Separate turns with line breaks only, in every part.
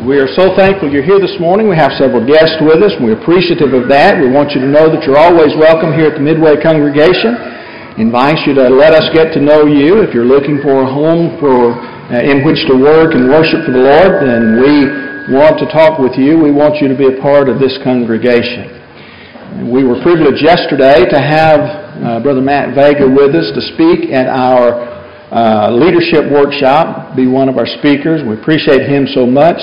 We are so thankful you're here this morning. We have several guests with us, we're appreciative of that. We want you to know that you're always welcome here at the Midway congregation. Invite you to let us get to know you. If you're looking for a home for uh, in which to work and worship for the Lord, then we want to talk with you. We want you to be a part of this congregation. We were privileged yesterday to have uh, Brother Matt Vega with us to speak at our uh, leadership workshop, be one of our speakers. We appreciate him so much.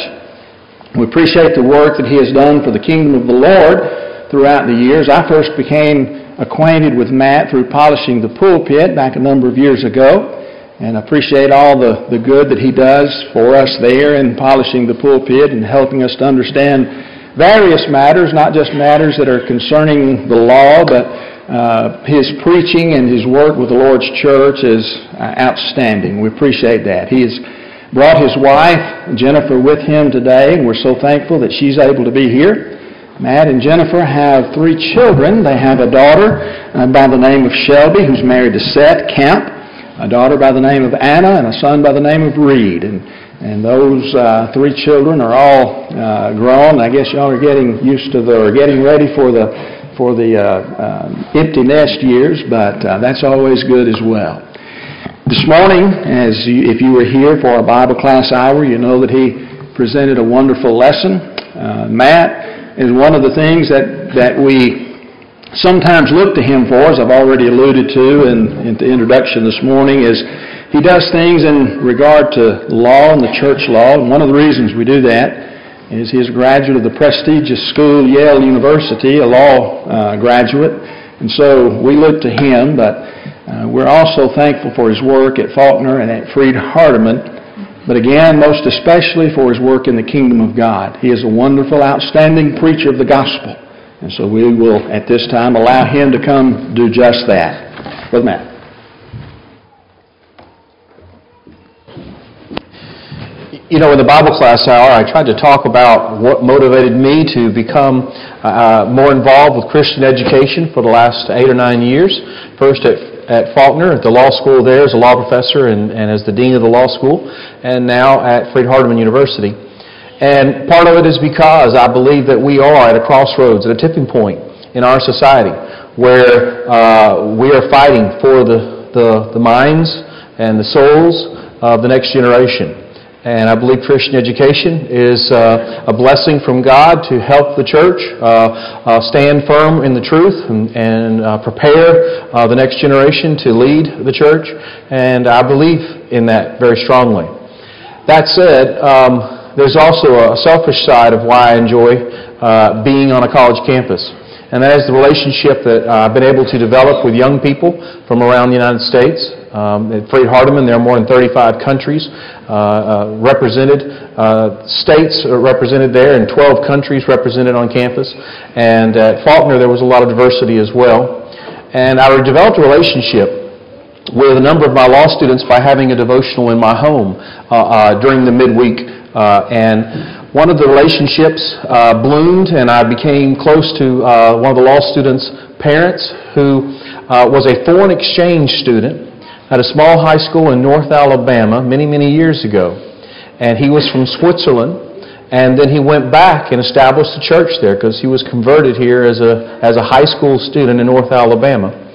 We appreciate the work that he has done for the kingdom of the Lord throughout the years. I first became acquainted with Matt through polishing the pulpit back a number of years ago. And appreciate all the, the good that he does for us there in polishing the pulpit and helping us to understand various matters, not just matters that are concerning the law, but uh, his preaching and his work with the Lord's church is uh, outstanding. We appreciate that. He is brought his wife, Jennifer, with him today, and we're so thankful that she's able to be here. Matt and Jennifer have three children. They have a daughter uh, by the name of Shelby, who's married to Seth Kemp, a daughter by the name of Anna, and a son by the name of Reed. And, and those uh, three children are all uh, grown. I guess y'all are getting used to the, or getting ready for the, for the uh, uh, empty nest years, but uh, that's always good as well. This morning, as you, if you were here for our Bible class hour, you know that he presented a wonderful lesson. Uh, Matt is one of the things that, that we sometimes look to him for, as I've already alluded to in, in the introduction this morning, is he does things in regard to law and the church law. And one of the reasons we do that is he's a graduate of the prestigious school, Yale University, a law uh, graduate. And so we look to him, but uh, we're also thankful for his work at Faulkner and at Freed Hardeman, but again, most especially for his work in the kingdom of God. He is a wonderful, outstanding preacher of the gospel. And so we will, at this time, allow him to come do just that. Brother Matt.
You know, in the Bible class hour, I tried to talk about what motivated me to become uh, more involved with Christian education for the last eight or nine years. First at, at Faulkner, at the law school there as a law professor and, and as the dean of the law school, and now at Freed Hardeman University. And part of it is because I believe that we are at a crossroads, at a tipping point in our society where uh, we are fighting for the, the, the minds and the souls of the next generation. And I believe Christian education is uh, a blessing from God to help the church uh, uh, stand firm in the truth and, and uh, prepare uh, the next generation to lead the church. And I believe in that very strongly. That said, um, there's also a selfish side of why I enjoy uh, being on a college campus. And that is the relationship that I've been able to develop with young people from around the United States. Um, at Freed Hardeman, there are more than 35 countries uh, uh, represented, uh, states represented there, and 12 countries represented on campus. And at Faulkner, there was a lot of diversity as well. And I developed a relationship with a number of my law students by having a devotional in my home uh, uh, during the midweek. Uh, and one of the relationships uh, bloomed, and I became close to uh, one of the law students' parents, who uh, was a foreign exchange student at a small high school in North Alabama many, many years ago. And he was from Switzerland, and then he went back and established a church there because he was converted here as a, as a high school student in North Alabama.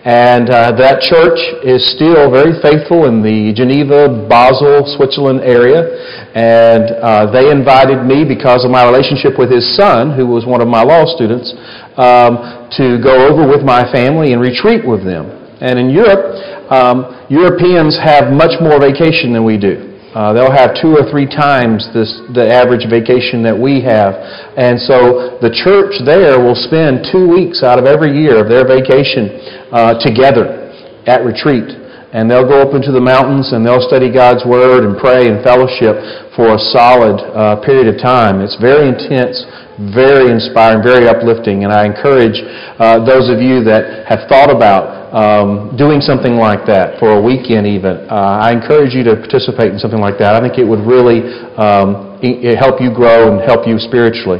And uh, that church is still very faithful in the Geneva, Basel, Switzerland area. And uh, they invited me, because of my relationship with his son, who was one of my law students, um, to go over with my family and retreat with them. And in Europe, um, Europeans have much more vacation than we do. Uh, they'll have two or three times this, the average vacation that we have. And so the church there will spend two weeks out of every year of their vacation uh, together at retreat. And they'll go up into the mountains and they'll study God's Word and pray and fellowship for a solid uh, period of time. It's very intense, very inspiring, very uplifting. And I encourage uh, those of you that have thought about um, doing something like that for a weekend even. Uh, I encourage you to participate in something like that. I think it would really um, help you grow and help you spiritually.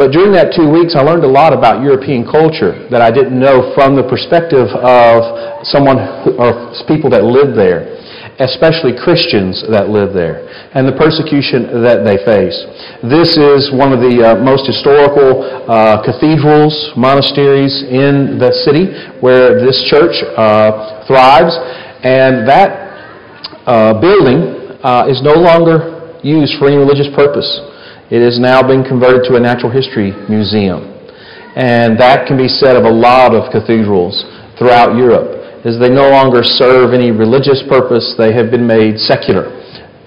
But during that two weeks, I learned a lot about European culture that I didn't know from the perspective of someone or people that lived there. Especially Christians that live there, and the persecution that they face. This is one of the uh, most historical uh, cathedrals, monasteries in the city where this church uh, thrives, and that uh, building uh, is no longer used for any religious purpose. It is now being converted to a natural history museum. And that can be said of a lot of cathedrals throughout Europe is they no longer serve any religious purpose. They have been made secular.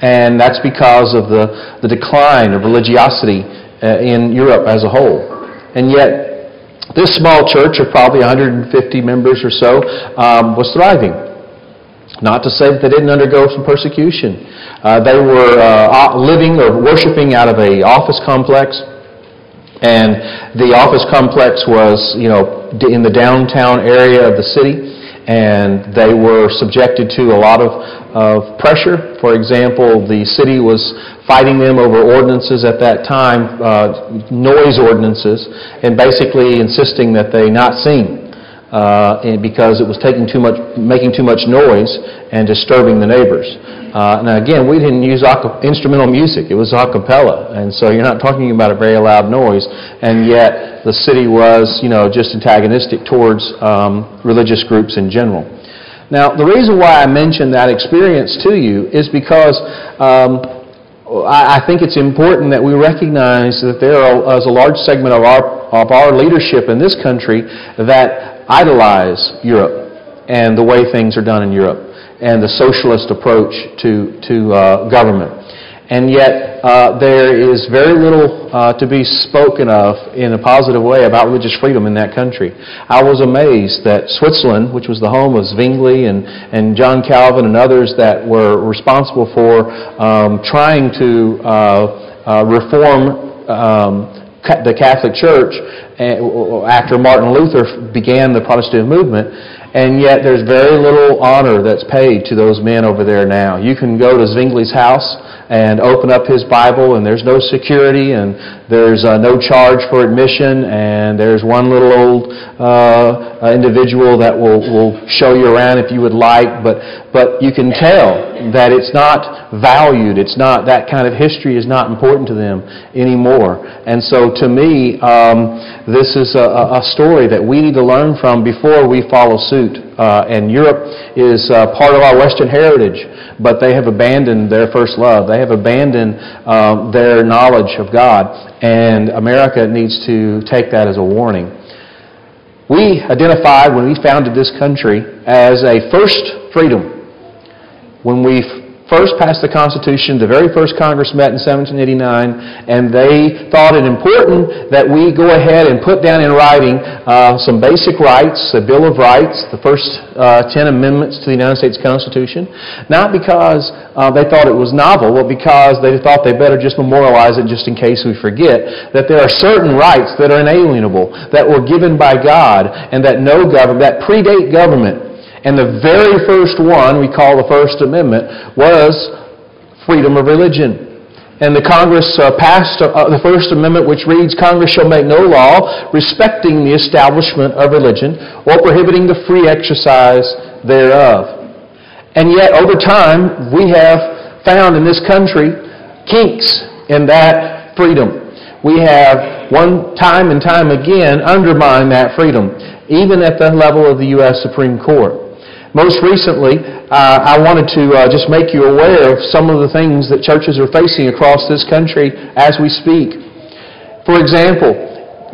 And that's because of the, the decline of religiosity uh, in Europe as a whole. And yet, this small church of probably 150 members or so um, was thriving. Not to say that they didn't undergo some persecution. Uh, they were uh, living or worshiping out of a office complex. And the office complex was, you know, in the downtown area of the city and they were subjected to a lot of, of pressure. For example, the city was fighting them over ordinances at that time, uh, noise ordinances, and basically insisting that they not sing. Uh, because it was taking too much, making too much noise and disturbing the neighbors. Uh, now again, we didn't use instrumental music; it was a cappella, and so you're not talking about a very loud noise. And yet, the city was, you know, just antagonistic towards um, religious groups in general. Now, the reason why I mention that experience to you is because um, I think it's important that we recognize that there is a large segment of our, of our leadership in this country that idolize Europe and the way things are done in Europe and the socialist approach to, to uh, government. And yet, uh, there is very little uh, to be spoken of in a positive way about religious freedom in that country. I was amazed that Switzerland, which was the home of Zwingli and, and John Calvin and others that were responsible for um, trying to uh, uh, reform um, the Catholic Church eh, after Martin Luther began the Protestant movement, and yet there's very little honor that's paid to those men over there now. You can go to Zwingli's house and open up his Bible, and there's no security, and there's uh, no charge for admission, and there's one little old uh, individual that will, will show you around if you would like, but, but you can tell that it's not valued. It's not, that kind of history is not important to them anymore. And so to me, um, this is a, a story that we need to learn from before we follow suit uh, and Europe is uh, part of our Western heritage, but they have abandoned their first love. They have abandoned uh, their knowledge of God, and America needs to take that as a warning. We identified when we founded this country as a first freedom. When we first passed the Constitution, the very first Congress met in 1789, and they thought it important that we go ahead and put down in writing uh, some basic rights, the Bill of Rights, the first uh, 10 amendments to the United States Constitution, not because uh, they thought it was novel, but because they thought they better just memorialize it just in case we forget, that there are certain rights that are inalienable, that were given by God, and that no government, that predate government, and the very first one we call the First Amendment was freedom of religion. And the Congress uh, passed uh, the First Amendment, which reads Congress shall make no law respecting the establishment of religion or prohibiting the free exercise thereof. And yet, over time, we have found in this country kinks in that freedom. We have, one time and time again, undermined that freedom, even at the level of the U.S. Supreme Court. Most recently, uh, I wanted to uh, just make you aware of some of the things that churches are facing across this country as we speak. For example,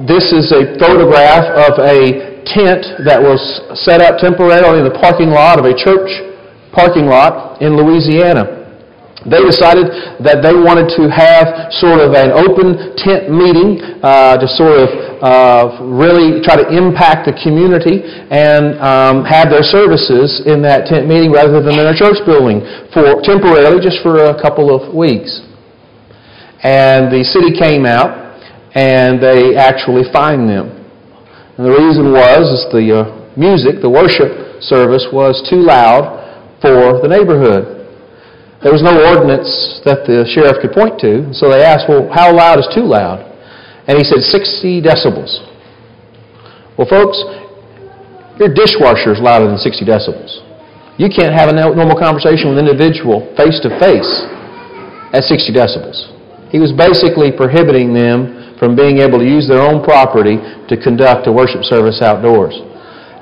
this is a photograph of a tent that was set up temporarily in the parking lot of a church parking lot in Louisiana. They decided that they wanted to have sort of an open tent meeting uh, to sort of uh, really try to impact the community and um, have their services in that tent meeting rather than in a church building for temporarily, just for a couple of weeks. And the city came out and they actually fined them. And the reason was is the uh, music, the worship service was too loud for the neighborhood. There was no ordinance that the sheriff could point to, so they asked, well, how loud is too loud? And he said 60 decibels. Well, folks, your dishwasher is louder than 60 decibels. You can't have a normal conversation with an individual face to face at 60 decibels. He was basically prohibiting them from being able to use their own property to conduct a worship service outdoors.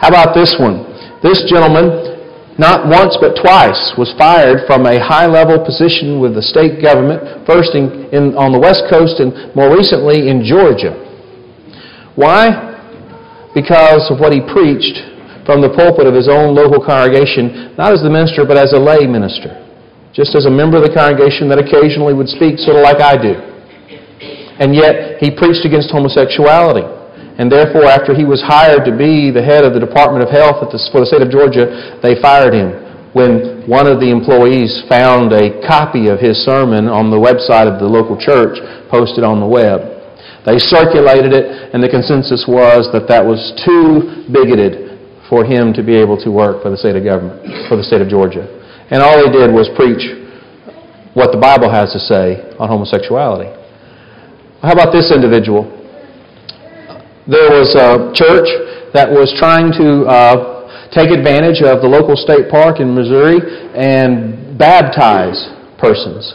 How about this one? This gentleman, not once but twice, was fired from a high level position with the state government, first in, in, on the West Coast and more recently in Georgia. Why? Because of what he preached from the pulpit of his own local congregation, not as the minister, but as a lay minister just as a member of the congregation that occasionally would speak sort of like I do. And yet, he preached against homosexuality. And therefore, after he was hired to be the head of the Department of Health the, for the state of Georgia, they fired him when one of the employees found a copy of his sermon on the website of the local church posted on the web. They circulated it, and the consensus was that that was too bigoted for him to be able to work for the state of government, for the state of Georgia. And all he did was preach what the Bible has to say on homosexuality. How about this individual? There was a church that was trying to uh, take advantage of the local state park in Missouri and baptize persons.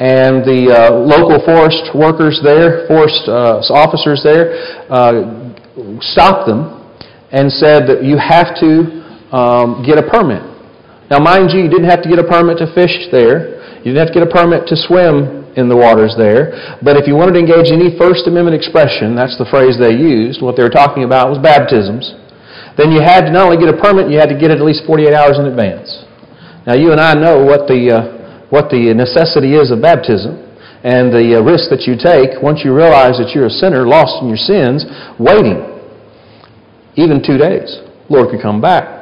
And the uh, local forest workers there, forest uh, officers there, uh, stopped them and said that you have to um, get a permit now, mind you, you didn't have to get a permit to fish there. You didn't have to get a permit to swim in the waters there. But if you wanted to engage any First Amendment expression, that's the phrase they used, what they were talking about was baptisms, then you had to not only get a permit, you had to get it at least 48 hours in advance. Now, you and I know what the, uh, what the necessity is of baptism and the uh, risk that you take once you realize that you're a sinner, lost in your sins, waiting even two days. Lord could come back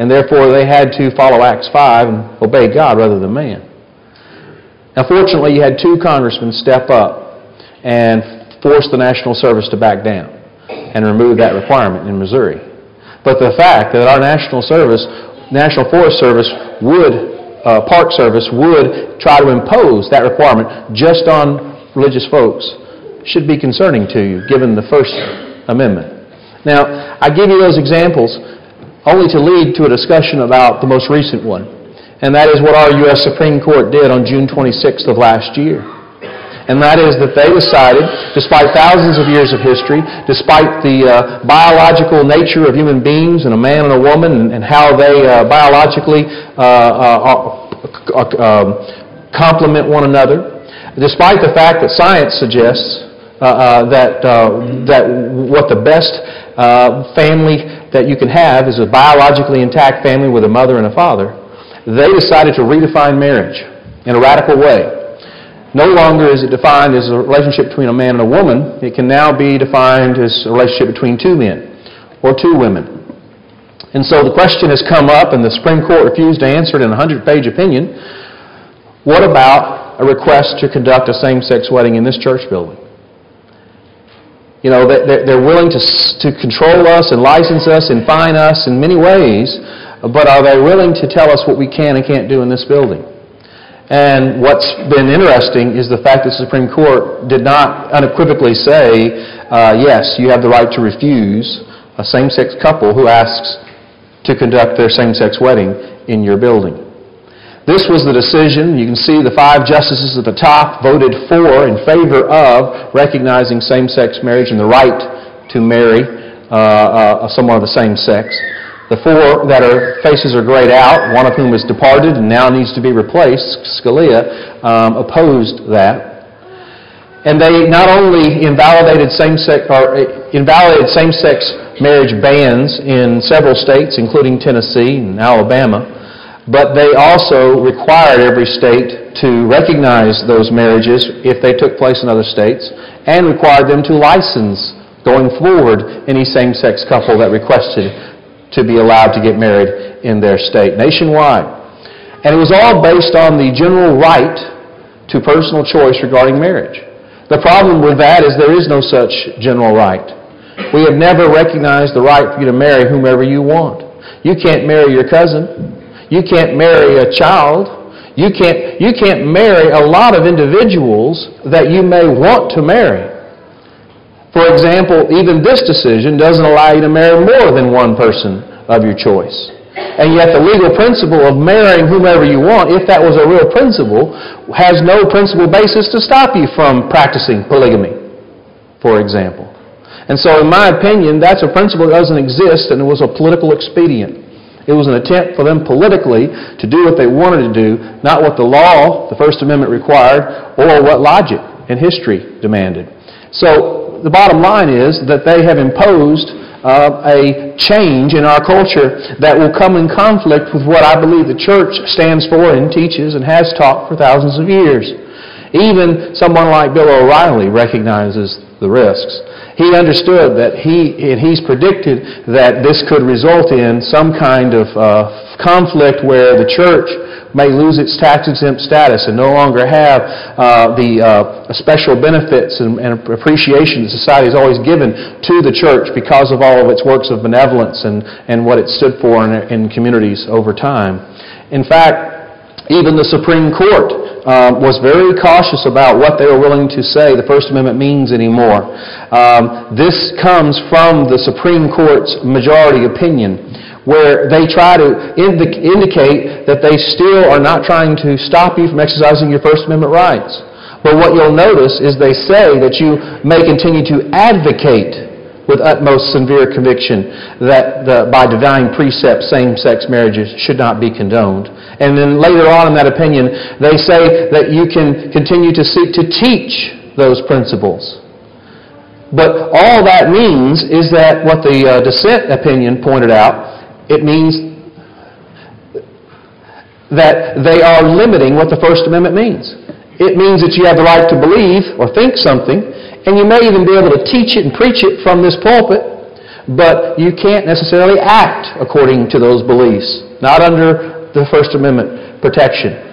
and therefore they had to follow Acts 5 and obey God rather than man. Now, fortunately, you had two congressmen step up and force the National Service to back down and remove that requirement in Missouri. But the fact that our National Service, National Forest Service, would, uh, Park Service, would try to impose that requirement just on religious folks should be concerning to you, given the First Amendment. Now, I give you those examples only to lead to a discussion about the most recent one. And that is what our U.S. Supreme Court did on June 26th of last year. And that is that they decided, despite thousands of years of history, despite the uh, biological nature of human beings and a man and a woman and, and how they uh, biologically uh, uh, uh um, complement one another, despite the fact that science suggests uh, that, that what the best family that you can have is a biologically intact family with a mother and a father, they decided to redefine marriage in a radical way. No longer is it defined as a relationship between a man and a woman. It can now be defined as a relationship between two men or two women. And so the question has come up, and the Supreme Court refused to answer it in a 100 page opinion. What about a request to conduct a same sex wedding in this church building? You know, they're willing to, to control us and license us and fine us in many ways, but are they willing to tell us what we can and can't do in this building? And what's been interesting is the fact that the Supreme Court did not unequivocally say, uh, yes, you have the right to refuse a same sex couple who asks to conduct their same sex wedding in your building. This was the decision. You can see the five justices at the top voted for, in favor of, recognizing same sex marriage and the right to marry uh, uh, someone of the same sex. The four that are faces are grayed out, one of whom has departed and now needs to be replaced, Scalia, um, opposed that. And they not only invalidated same-sex or uh, invalidated same-sex marriage bans in several states, including Tennessee and Alabama, but they also required every state to recognize those marriages if they took place in other states and required them to license going forward any same sex couple that requested to be allowed to get married in their state nationwide. And it was all based on the general right to personal choice regarding marriage. The problem with that is there is no such general right. We have never recognized the right for you to marry whomever you want. You can't marry your cousin. You can't marry a child. You can't, you can't marry a lot of individuals that you may want to marry. For example, even this decision doesn't allow you to marry more than one person of your choice. And yet the legal principle of marrying whomever you want, if that was a real principle, has no principle basis to stop you from practicing polygamy, for example. And so in my opinion, that's a principle that doesn't exist and it was a political expedient. It was an attempt for them politically to do what they wanted to do, not what the law, the First Amendment required, or what logic and history demanded. So the bottom line is that they have imposed uh, a change in our culture that will come in conflict with what I believe the church stands for and teaches and has taught for thousands of years. Even someone like Bill O'Reilly recognizes the risks. He understood that he, and he's predicted that this could result in some kind of uh, conflict where the church may lose its tax exempt status and no longer have uh, the uh, special benefits and, and, appreciation that society has always given to the church because of all of its works of benevolence and, and what it stood for in, in communities over time. In fact, even the Supreme Court uh, was very cautious about what they were willing to say the First Amendment means anymore. Um, this comes from the Supreme Court's majority opinion where they try to indicate that they still are not trying to stop you from exercising your First Amendment rights. But what you'll notice is they say that you may continue to advocate with utmost severe conviction that the, by divine precept same-sex marriages should not be condoned. And then later on in that opinion, they say that you can continue to seek to teach those principles. But all that means is that what the uh, dissent opinion pointed out it means that they are limiting what the First Amendment means. It means that you have the right to believe or think something, and you may even be able to teach it and preach it from this pulpit, but you can't necessarily act according to those beliefs, not under the First Amendment protection.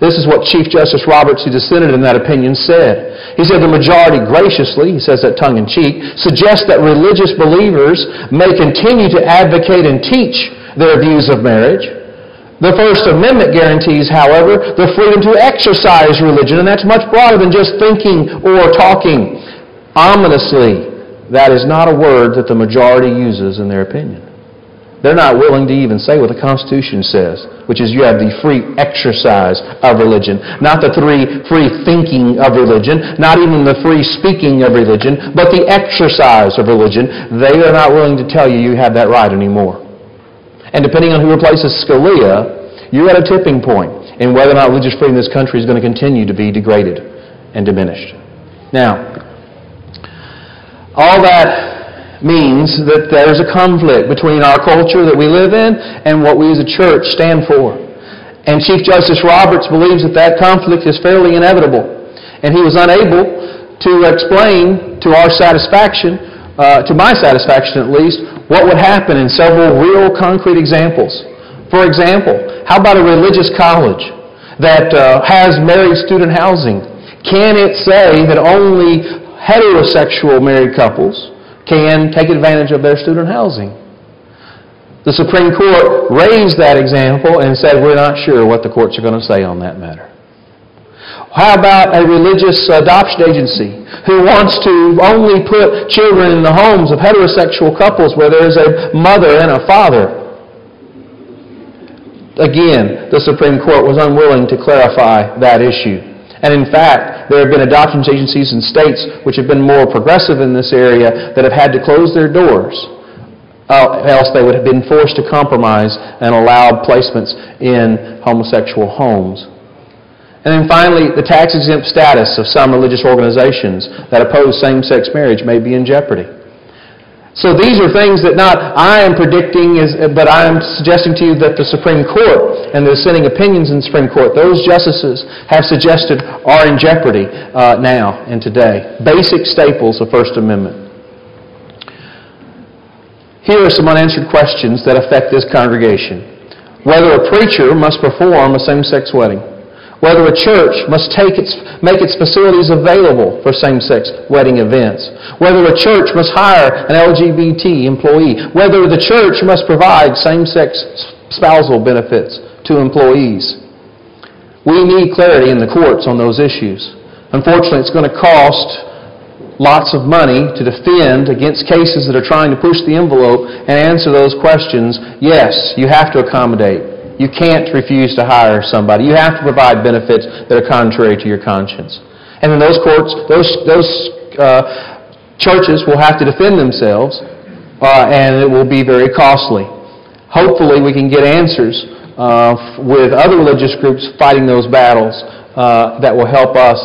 This is what Chief Justice Roberts, who dissented in that opinion, said. He said the majority graciously, he says that tongue in cheek, suggests that religious believers may continue to advocate and teach their views of marriage. The First Amendment guarantees, however, the freedom to exercise religion, and that's much broader than just thinking or talking. Ominously, that is not a word that the majority uses in their opinion. They're not willing to even say what the Constitution says, which is you have the free exercise of religion, not the three free thinking of religion, not even the free speaking of religion, but the exercise of religion. They are not willing to tell you you have that right anymore. And depending on who replaces Scalia, you're at a tipping point in whether or not religious freedom in this country is going to continue to be degraded and diminished. Now, all that means that there's a conflict between our culture that we live in and what we as a church stand for. And Chief Justice Roberts believes that that conflict is fairly inevitable. And he was unable to explain to our satisfaction, uh, to my satisfaction at least, what would happen in several real concrete examples. For example, how about a religious college that uh, has married student housing? Can it say that only heterosexual married couples can take advantage of their student housing. The Supreme Court raised that example and said, we're not sure what the courts are going to say on that matter. How about a religious adoption agency who wants to only put children in the homes of heterosexual couples where there's a mother and a father? Again, the Supreme Court was unwilling to clarify that issue. And in fact, there have been adoption agencies in states which have been more progressive in this area that have had to close their doors. Uh, else they would have been forced to compromise and allow placements in homosexual homes. And then finally, the tax exempt status of some religious organizations that oppose same sex marriage may be in jeopardy. So these are things that not I am predicting, is, but I am suggesting to you that the Supreme Court and the dissenting opinions in the Supreme Court, those justices have suggested are in jeopardy uh, now and today. Basic staples of First Amendment. Here are some unanswered questions that affect this congregation. Whether a preacher must perform a same-sex wedding whether a church must take its, make its facilities available for same-sex wedding events, whether a church must hire an LGBT employee, whether the church must provide same-sex spousal benefits to employees. We need clarity in the courts on those issues. Unfortunately, it's going to cost lots of money to defend against cases that are trying to push the envelope and answer those questions, yes, you have to accommodate. You can't refuse to hire somebody. You have to provide benefits that are contrary to your conscience. And then those courts, those, those uh, churches will have to defend themselves, uh, and it will be very costly. Hopefully, we can get answers uh, with other religious groups fighting those battles uh, that will help us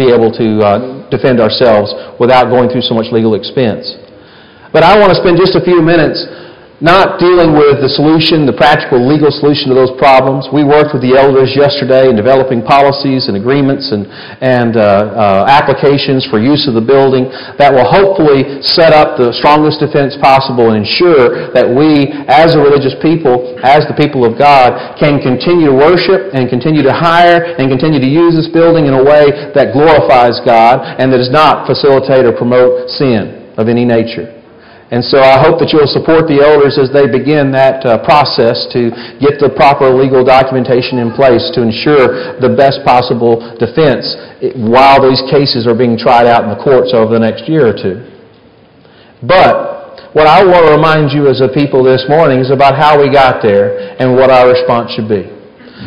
be able to uh, defend ourselves without going through so much legal expense. But I want to spend just a few minutes not dealing with the solution, the practical legal solution to those problems. We worked with the elders yesterday in developing policies and agreements and, and uh, uh, applications for use of the building that will hopefully set up the strongest defense possible and ensure that we, as a religious people, as the people of God, can continue to worship and continue to hire and continue to use this building in a way that glorifies God and that does not facilitate or promote sin of any nature. And so I hope that you'll support the elders as they begin that uh, process to get the proper legal documentation in place to ensure the best possible defense while these cases are being tried out in the courts over the next year or two. But what I want to remind you as a people this morning is about how we got there and what our response should be.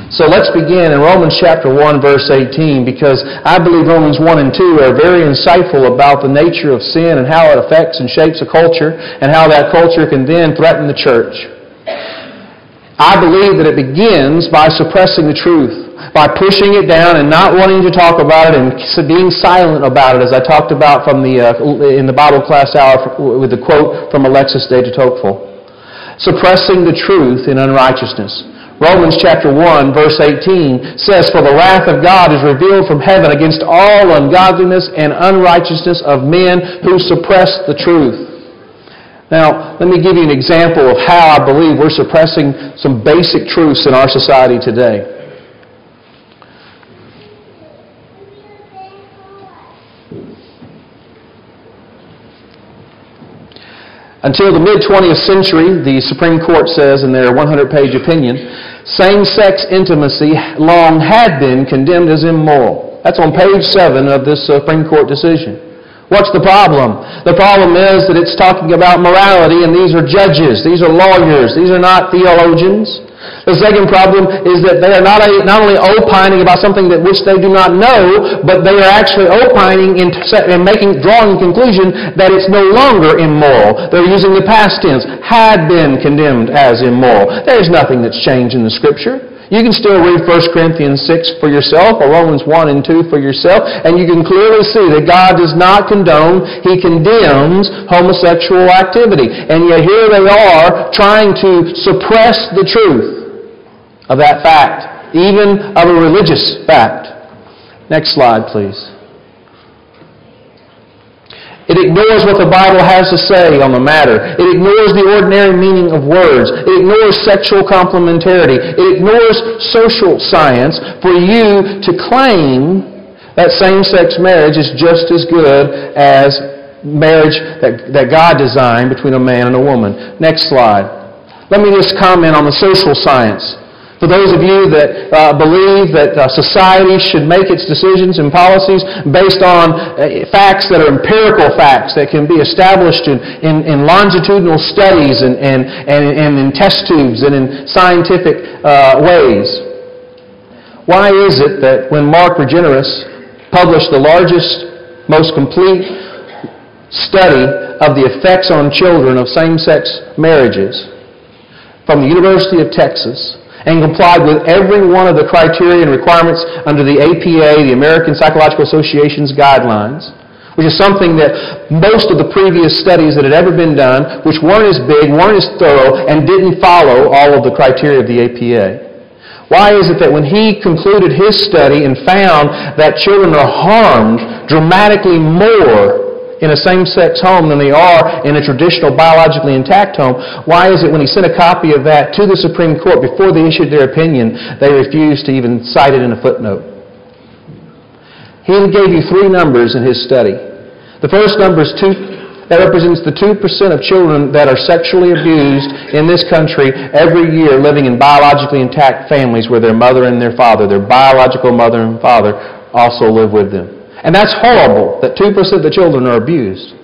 So let's begin in Romans chapter 1 verse 18 because I believe Romans 1 and 2 are very insightful about the nature of sin and how it affects and shapes a culture and how that culture can then threaten the church. I believe that it begins by suppressing the truth, by pushing it down and not wanting to talk about it and being silent about it, as I talked about from the, uh, in the Bible class hour with the quote from Alexis de Tocqueville. Suppressing the truth in unrighteousness. Romans chapter 1 verse 18 says, For the wrath of God is revealed from heaven against all ungodliness and unrighteousness of men who suppress the truth. Now, let me give you an example of how I believe we're suppressing some basic truths in our society today. Until the mid 20th century, the Supreme Court says in their 100 page opinion, same sex intimacy long had been condemned as immoral. That's on page 7 of this Supreme Court decision. What's the problem? The problem is that it's talking about morality, and these are judges, these are lawyers, these are not theologians. The second problem is that they are not, a, not only opining about something that which they do not know, but they are actually opining and making, drawing the conclusion that it's no longer immoral. They're using the past tense, had been condemned as immoral. There's nothing that's changed in the Scripture. You can still read 1 Corinthians 6 for yourself or Romans 1 and 2 for yourself, and you can clearly see that God does not condone, He condemns homosexual activity. And yet here they are trying to suppress the truth of that fact, even of a religious fact. Next slide, please. It ignores what the Bible has to say on the matter. It ignores the ordinary meaning of words. It ignores sexual complementarity. It ignores social science for you to claim that same-sex marriage is just as good as marriage that, that God designed between a man and a woman. Next slide. Let me just comment on the social science. For those of you that uh, believe that uh, society should make its decisions and policies based on uh, facts that are empirical facts that can be established in, in, in longitudinal studies and, and, and, and, in test tubes and in scientific uh, ways, why is it that when Mark Regnerus published the largest, most complete study of the effects on children of same-sex marriages from the University of Texas, and complied with every one of the criteria and requirements under the APA, the American Psychological Association's guidelines, which is something that most of the previous studies that had ever been done, which weren't as big, weren't as thorough, and didn't follow all of the criteria of the APA. Why is it that when he concluded his study and found that children are harmed dramatically more in a same-sex home than they are in a traditional biologically intact home. Why is it when he sent a copy of that to the Supreme Court before they issued their opinion, they refused to even cite it in a footnote? He gave you three numbers in his study. The first number is two, that represents the 2% of children that are sexually abused in this country every year living in biologically intact families where their mother and their father, their biological mother and father, also live with them. And that's horrible that 2% of the children are abused.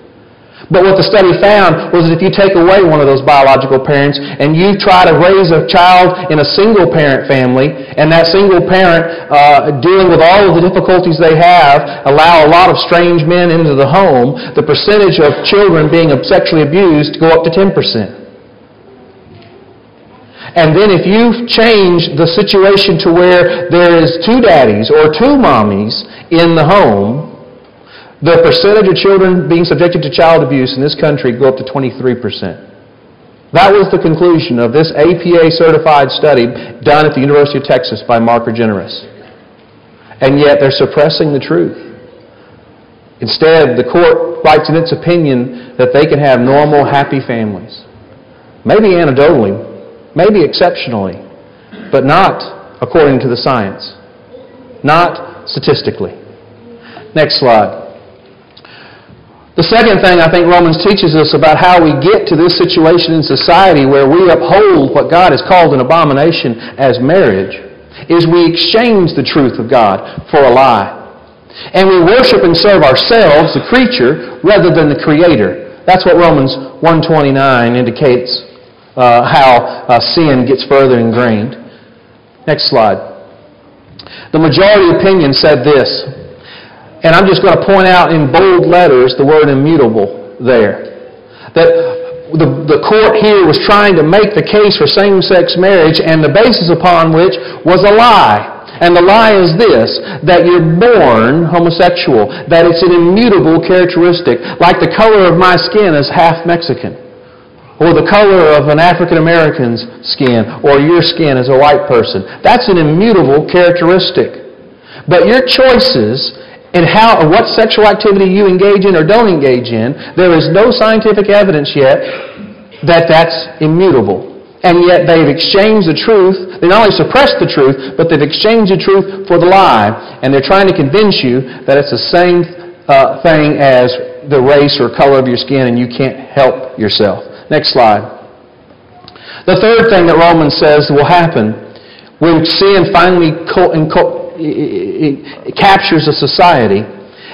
But what the study found was that if you take away one of those biological parents and you try to raise a child in a single parent family, and that single parent uh, dealing with all of the difficulties they have, allow a lot of strange men into the home, the percentage of children being sexually abused go up to 10%. And then if you change the situation to where there is two daddies or two mommies in the home, the percentage of children being subjected to child abuse in this country go up to 23%. That was the conclusion of this APA certified study done at the University of Texas by Mark Regnerus. And yet they're suppressing the truth. Instead, the court writes in its opinion that they can have normal, happy families. Maybe anecdotally, maybe exceptionally, but not according to the science, not statistically. Next slide. The second thing I think Romans teaches us about how we get to this situation in society where we uphold what God has called an abomination as marriage is we exchange the truth of God for a lie. And we worship and serve ourselves, the creature, rather than the Creator. That's what Romans 129 indicates uh, how uh, sin gets further ingrained. Next slide. The majority opinion said this and I'm just going to point out in bold letters the word immutable there. That the, the court here was trying to make the case for same sex marriage, and the basis upon which was a lie. And the lie is this that you're born homosexual, that it's an immutable characteristic, like the color of my skin is half Mexican, or the color of an African American's skin, or your skin as a white person. That's an immutable characteristic. But your choices and how or what sexual activity you engage in or don't engage in, there is no scientific evidence yet that that's immutable. And yet they've exchanged the truth. They not only suppressed the truth, but they've exchanged the truth for the lie. And they're trying to convince you that it's the same uh, thing as the race or color of your skin and you can't help yourself. Next slide. The third thing that Romans says will happen when sin finally co- it captures a society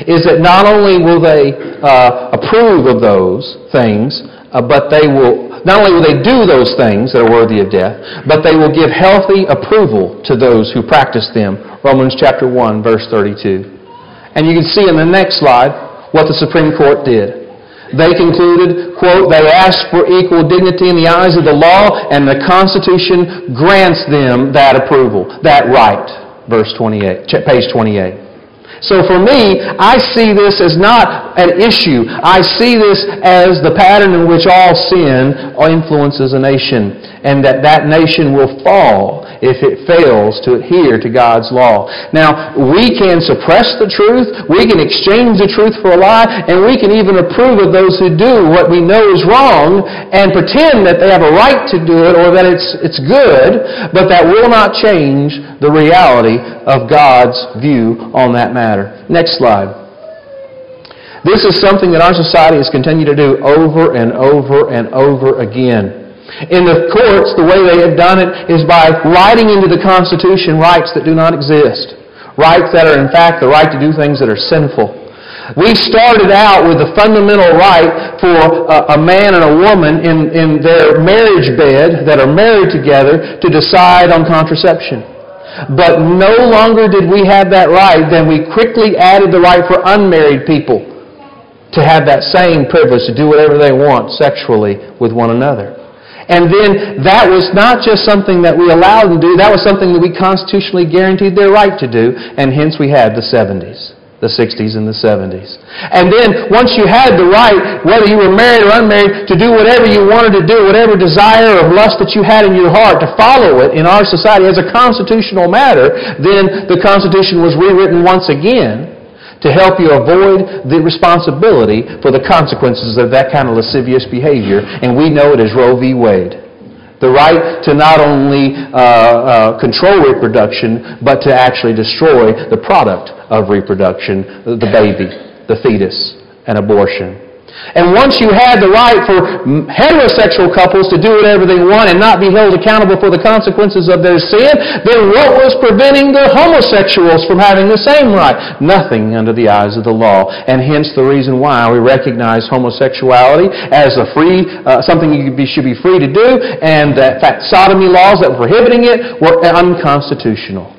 is that not only will they uh, approve of those things, uh, but they will not only will they do those things that are worthy of death, but they will give healthy approval to those who practice them. Romans chapter 1 verse 32. And you can see in the next slide what the Supreme Court did. They concluded, quote, they ask for equal dignity in the eyes of the law, and the Constitution grants them that approval, that right verse 28, page 28. So for me, I see this as not an issue. I see this as the pattern in which all sin influences a nation, and that that nation will fall if it fails to adhere to God's law. Now, we can suppress the truth, we can exchange the truth for a lie, and we can even approve of those who do what we know is wrong and pretend that they have a right to do it or that it's, it's good, but that will not change the reality of God's view on that matter. Next slide. This is something that our society has continued to do over and over and over again. In the courts, the way they have done it is by writing into the Constitution rights that do not exist. Rights that are, in fact, the right to do things that are sinful. We started out with the fundamental right for a, a man and a woman in, in their marriage bed that are married together to decide on contraception. But no longer did we have that right, then we quickly added the right for unmarried people to have that same privilege to do whatever they want sexually with one another. And then that was not just something that we allowed them to do, that was something that we constitutionally guaranteed their right to do, and hence we had the 70s the 60s and the 70s. And then, once you had the right, whether you were married or unmarried, to do whatever you wanted to do, whatever desire or lust that you had in your heart, to follow it in our society as a constitutional matter, then the Constitution was rewritten once again to help you avoid the responsibility for the consequences of that kind of lascivious behavior. And we know it as Roe v. Wade. The right to not only uh, uh, control reproduction, but to actually destroy the product of reproduction, the baby, the fetus, and abortion. And once you had the right for heterosexual couples to do whatever they want and not be held accountable for the consequences of their sin, then what was preventing the homosexuals from having the same right? Nothing under the eyes of the law. And hence the reason why we recognize homosexuality as a free, uh, something you should be free to do, and that fact, sodomy laws that were prohibiting it were unconstitutional.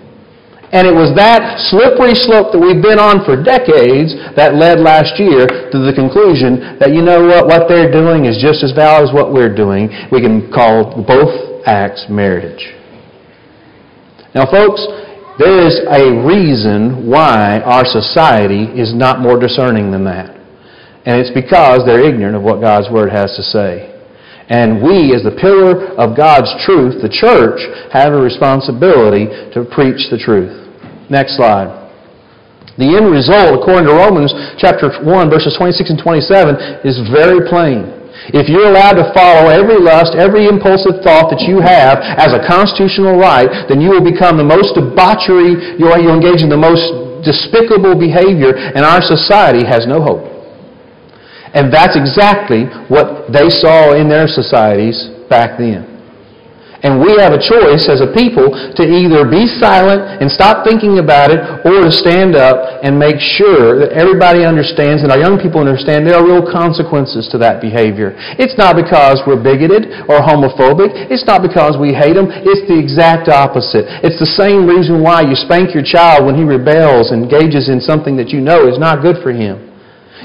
And it was that slippery slope that we've been on for decades that led last year to the conclusion that, you know what, what they're doing is just as valid as what we're doing. We can call both acts marriage. Now, folks, there is a reason why our society is not more discerning than that. And it's because they're ignorant of what God's Word has to say. And we, as the pillar of God's truth, the church, have a responsibility to preach the truth. Next slide. The end result, according to Romans chapter 1, verses 26 and 27, is very plain. If you're allowed to follow every lust, every impulsive thought that you have as a constitutional right, then you will become the most debauchery, you'll, you'll engage in the most despicable behavior, and our society has no hope. And that's exactly what they saw in their societies back then. And we have a choice as a people to either be silent and stop thinking about it or to stand up and make sure that everybody understands and our young people understand there are real consequences to that behavior. It's not because we're bigoted or homophobic. It's not because we hate them. It's the exact opposite. It's the same reason why you spank your child when he rebels and engages in something that you know is not good for him.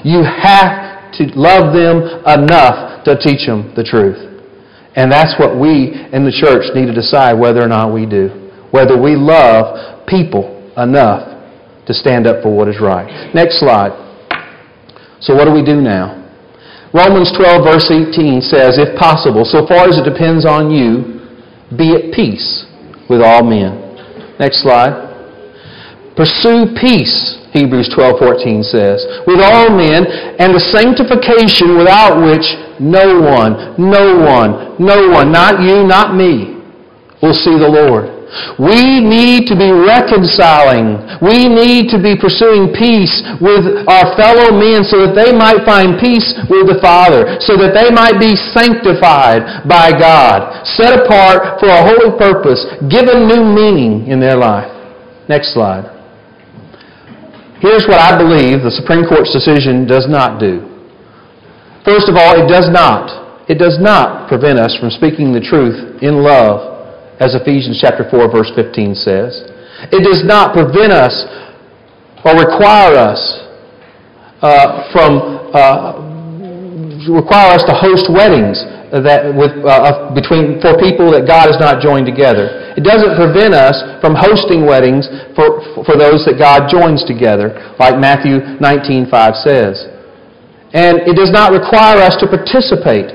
You have to love them enough to teach them the truth. And that's what we in the church need to decide whether or not we do. Whether we love people enough to stand up for what is right. Next slide. So what do we do now? Romans 12, verse 18 says, If possible, so far as it depends on you, be at peace with all men. Next slide. Pursue peace, Hebrews 12:14 says, with all men and the sanctification without which no one, no one, no one, not you, not me, will see the Lord. We need to be reconciling. We need to be pursuing peace with our fellow men so that they might find peace with the Father, so that they might be sanctified by God, set apart for a holy purpose, given new meaning in their life. Next slide. Here's what I believe the Supreme Court's decision does not do. First of all, it does not. It does not prevent us from speaking the truth in love, as Ephesians chapter 4, verse 15 says. It does not prevent us or require us uh, from uh, require us to host weddings that with, uh, between, for people that God has not joined together. It doesn't prevent us from hosting weddings for, for those that God joins together, like Matthew 19.5 says. And it does not require us to participate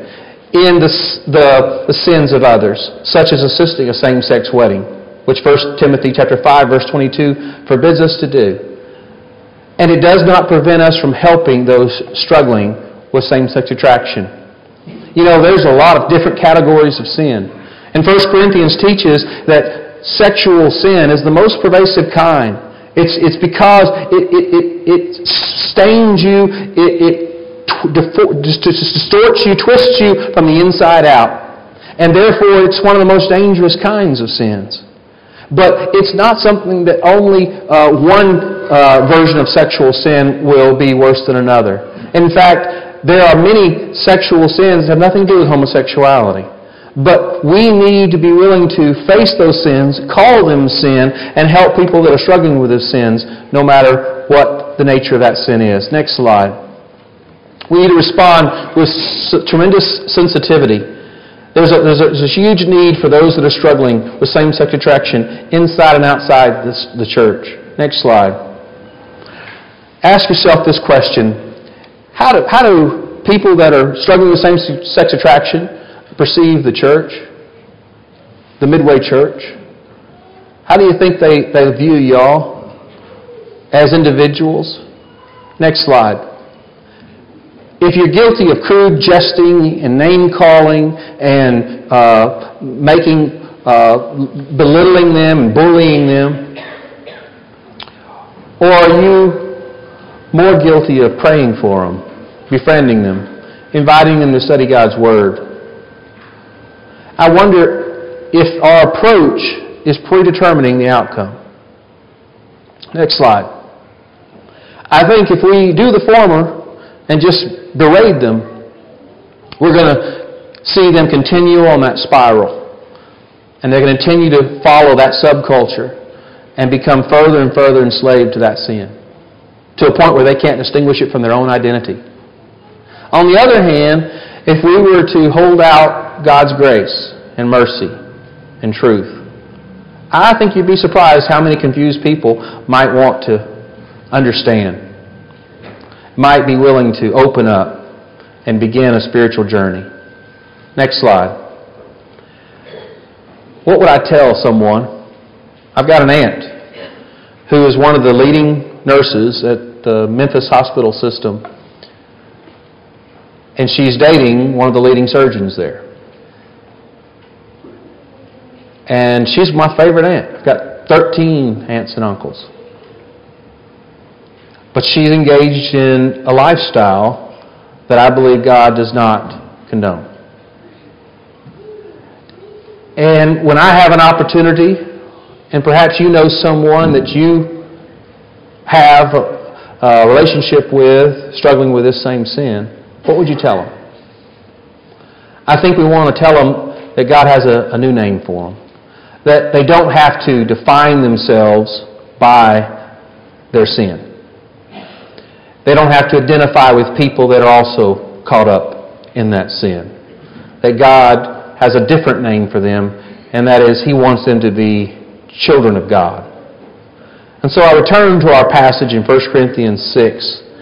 in the, the, the sins of others, such as assisting a same-sex wedding, which 1 Timothy chapter 5, verse 22 forbids us to do. And it does not prevent us from helping those struggling with same-sex attraction. You know, there's a lot of different categories of sin. And 1 Corinthians teaches that sexual sin is the most pervasive kind. It's, it's because it, it, it, it stains you, it, it distorts you, twists you from the inside out. And therefore, it's one of the most dangerous kinds of sins. But it's not something that only uh, one uh, version of sexual sin will be worse than another. In fact, there are many sexual sins that have nothing to do with homosexuality. But we need to be willing to face those sins, call them sin, and help people that are struggling with those sins, no matter what the nature of that sin is. Next slide. We need to respond with tremendous sensitivity. There's a, there's, a, there's a, huge need for those that are struggling with same sex attraction inside and outside this, the church. Next slide. Ask yourself this question how do, how do people that are struggling with same sex attraction perceive the church, the Midway Church? How do you think they, they view y'all as individuals? Next slide. If you're guilty of crude jesting and name calling and uh, making, uh, belittling them and bullying them, or are you more guilty of praying for them, befriending them, inviting them to study God's Word. I wonder if our approach is predetermining the outcome. Next slide. I think if we do the former and just berate them, we're going to see them continue on that spiral. And they're going to continue to follow that subculture and become further and further enslaved to that sin to a point where they can't distinguish it from their own identity. On the other hand, if we were to hold out God's grace and mercy and truth, I think you'd be surprised how many confused people might want to understand, might be willing to open up and begin a spiritual journey. Next slide. What would I tell someone? I've got an aunt who is one of the leading nurses at the Memphis hospital system, and she's dating one of the leading surgeons there. And she's my favorite aunt. I've got 13 aunts and uncles. But she's engaged in a lifestyle that I believe God does not condone. And when I have an opportunity, and perhaps you know someone that you have a, relationship with struggling with this same sin, what would you tell them? I think we want to tell them that God has a, a new name for them. That they don't have to define themselves by their sin. They don't have to identify with people that are also caught up in that sin. That God has a different name for them, and that is He wants them to be children of God. And so I return to our passage in 1 Corinthians 6,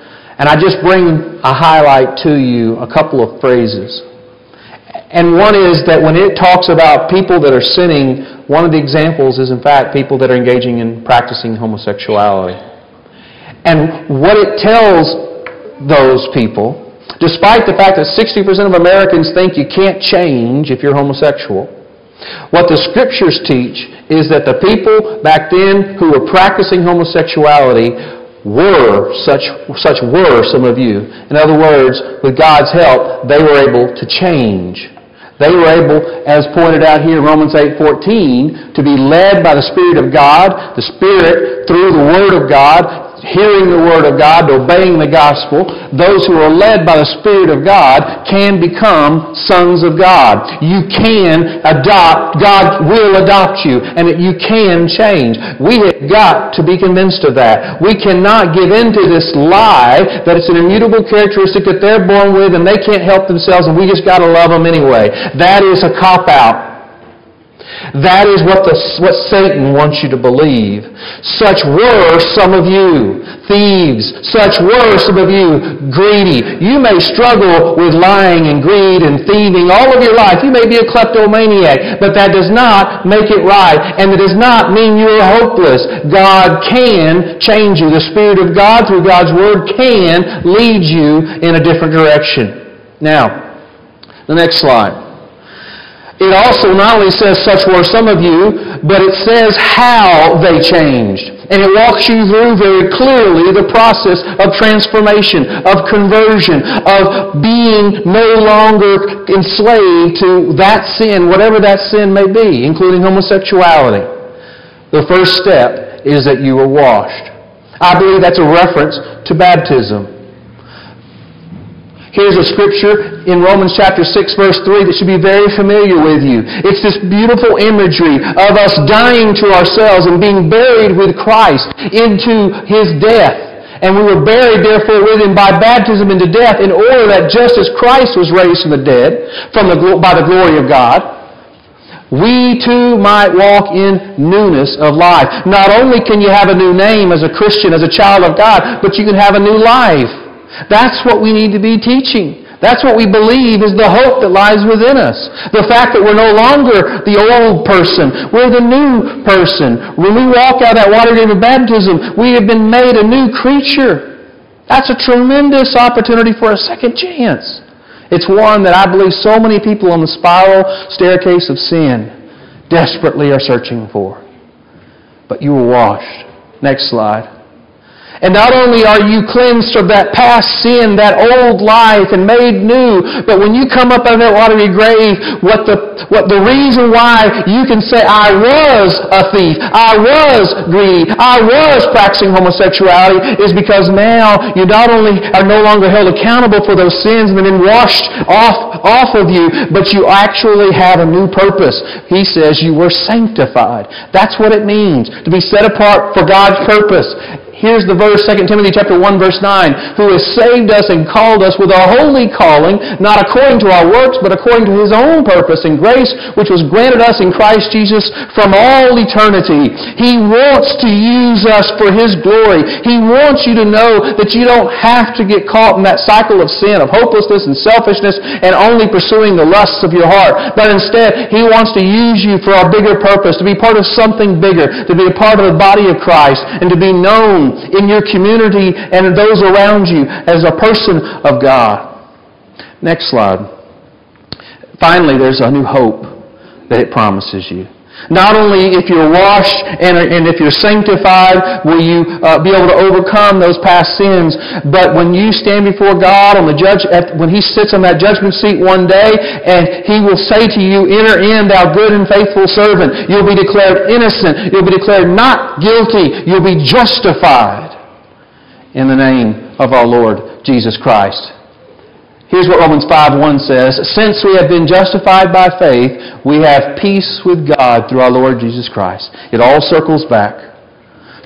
and I just bring a highlight to you a couple of phrases. And one is that when it talks about people that are sinning, one of the examples is, in fact, people that are engaging in practicing homosexuality. And what it tells those people, despite the fact that 60% of Americans think you can't change if you're homosexual, what the scriptures teach is that the people back then who were practicing homosexuality were such, such were some of you. In other words, with God's help, they were able to change. They were able, as pointed out here in Romans 8:14, to be led by the Spirit of God, the Spirit through the Word of God, hearing the Word of God, obeying the gospel, those who are led by the Spirit of God can become sons of God. You can adopt, God will adopt you, and you can change. We have got to be convinced of that. We cannot give in to this lie that it's an immutable characteristic that they're born with and they can't help themselves and we just got to love them anyway. That is a cop out. That is what, the, what Satan wants you to believe. Such were some of you, thieves. Such were some of you, greedy. You may struggle with lying and greed and thieving all of your life. You may be a kleptomaniac, but that does not make it right, and it does not mean you are hopeless. God can change you. The Spirit of God, through God's Word, can lead you in a different direction. Now, the next slide. It also not only says such were some of you, but it says how they changed. And it walks you through very clearly the process of transformation, of conversion, of being no longer enslaved to that sin, whatever that sin may be, including homosexuality. The first step is that you were washed. I believe that's a reference to baptism. Here's a scripture in Romans chapter 6 verse 3 that should be very familiar with you. It's this beautiful imagery of us dying to ourselves and being buried with Christ into His death. And we were buried therefore with Him by baptism into death in order that just as Christ was raised from the dead from the, by the glory of God, we too might walk in newness of life. Not only can you have a new name as a Christian, as a child of God, but you can have a new life. That's what we need to be teaching. That's what we believe is the hope that lies within us. The fact that we're no longer the old person. We're the new person. When we walk out that water grave of baptism, we have been made a new creature. That's a tremendous opportunity for a second chance. It's one that I believe so many people on the spiral staircase of sin desperately are searching for. But you were washed. Next slide. And not only are you cleansed of that past sin, that old life, and made new, but when you come up out of that watery grave, what the, what the reason why you can say, I was a thief, I was greedy, I was practicing homosexuality, is because now you not only are no longer held accountable for those sins and been washed off, off of you, but you actually have a new purpose. He says you were sanctified. That's what it means, to be set apart for God's purpose. Here's the verse, 2 Timothy chapter 1, verse 9, who has saved us and called us with a holy calling, not according to our works, but according to his own purpose and grace, which was granted us in Christ Jesus from all eternity. He wants to use us for his glory. He wants you to know that you don't have to get caught in that cycle of sin, of hopelessness and selfishness, and only pursuing the lusts of your heart. But instead, he wants to use you for a bigger purpose, to be part of something bigger, to be a part of the body of Christ, and to be known in your community and those around you as a person of God. Next slide. Finally, there's a new hope that it promises you. Not only if you're washed and, and if you're sanctified will you uh, be able to overcome those past sins, but when you stand before God on the judge, when He sits on that judgment seat one day, and He will say to you, "Enter in, thou good and faithful servant." You'll be declared innocent. You'll be declared not guilty. You'll be justified in the name of our Lord Jesus Christ. Here's what Romans 5.1 says. Since we have been justified by faith, we have peace with God through our Lord Jesus Christ. It all circles back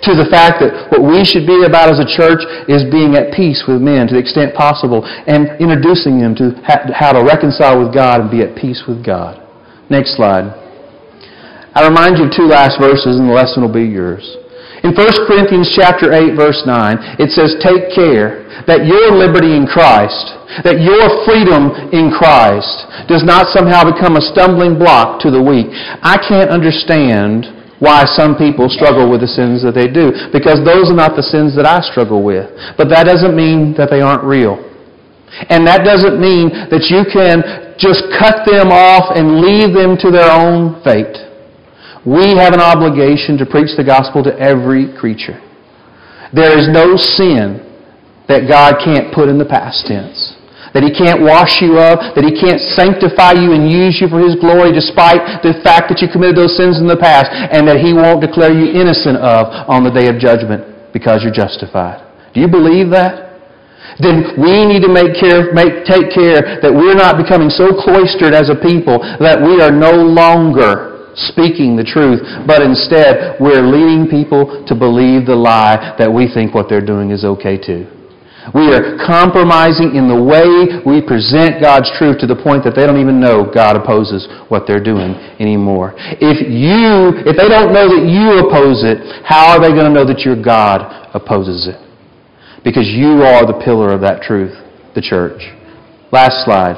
to the fact that what we should be about as a church is being at peace with men to the extent possible and introducing them to how to reconcile with God and be at peace with God. Next slide. I remind you of two last verses and the lesson will be yours. In 1 Corinthians chapter 8 verse 9, it says, Take care that your liberty in Christ, that your freedom in Christ does not somehow become a stumbling block to the weak. I can't understand why some people struggle with the sins that they do, because those are not the sins that I struggle with. But that doesn't mean that they aren't real. And that doesn't mean that you can just cut them off and leave them to their own fate. We have an obligation to preach the gospel to every creature. There is no sin that God can't put in the past tense. That He can't wash you of, that He can't sanctify you and use you for His glory despite the fact that you committed those sins in the past, and that He won't declare you innocent of on the day of judgment because you're justified. Do you believe that? Then we need to make care, make, take care that we're not becoming so cloistered as a people that we are no longer speaking the truth, but instead we're leading people to believe the lie that we think what they're doing is okay too. We are compromising in the way we present God's truth to the point that they don't even know God opposes what they're doing anymore. If you, if they don't know that you oppose it, how are they going to know that your God opposes it? Because you are the pillar of that truth, the church. Last slide.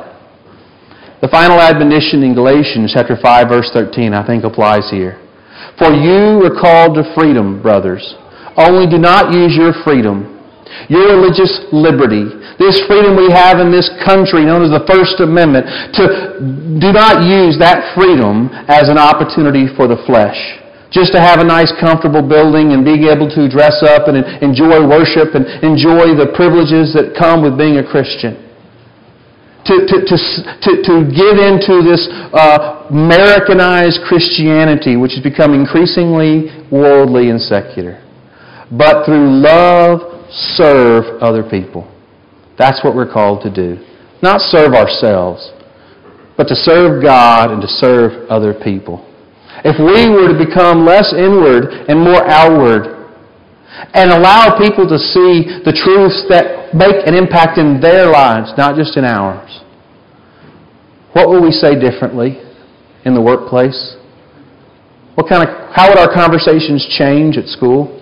The final admonition in Galatians chapter 5 verse 13 I think applies here. For you are called to freedom, brothers. Only do not use your freedom, your religious liberty, this freedom we have in this country known as the First Amendment, to do not use that freedom as an opportunity for the flesh. Just to have a nice, comfortable building and being able to dress up and enjoy worship and enjoy the privileges that come with being a Christian to, to, to, to, give into this uh, Americanized Christianity, which has become increasingly worldly and secular. But through love, serve other people. That's what we're called to do. Not serve ourselves, but to serve God and to serve other people. If we were to become less inward and more outward, and allow people to see the truths that make an impact in their lives, not just in ours. What will we say differently in the workplace? What kind of, how would our conversations change at school?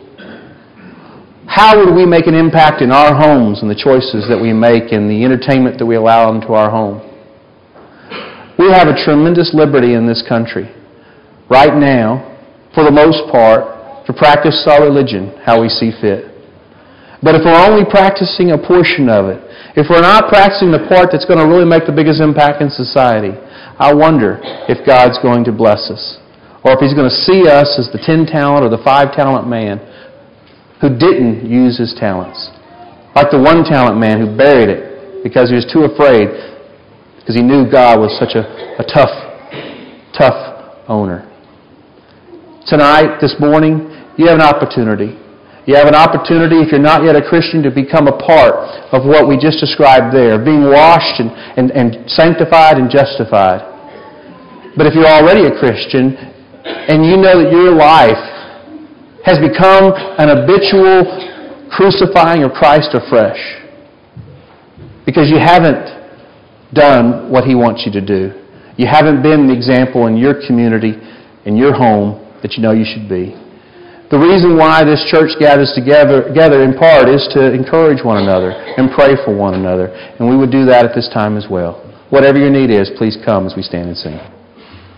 How would we make an impact in our homes and the choices that we make and the entertainment that we allow into our home? We have a tremendous liberty in this country right now, for the most part, to practice our religion how we see fit. But if we're only practicing a portion of it, if we're not practicing the part that's going to really make the biggest impact in society, I wonder if God's going to bless us. Or if He's going to see us as the 10 talent or the 5 talent man who didn't use his talents. Like the one talent man who buried it because he was too afraid because he knew God was such a, a tough, tough owner. Tonight, this morning, you have an opportunity. You have an opportunity, if you're not yet a Christian, to become a part of what we just described there, being washed and, and, and sanctified and justified. But if you're already a Christian and you know that your life has become an habitual crucifying of Christ afresh because you haven't done what He wants you to do. You haven't been the example in your community, in your home, that you know you should be. The reason why this church gathers together, together in part is to encourage one another and pray for one another. And we would do that at this time as well. Whatever your need is, please come as we stand and sing.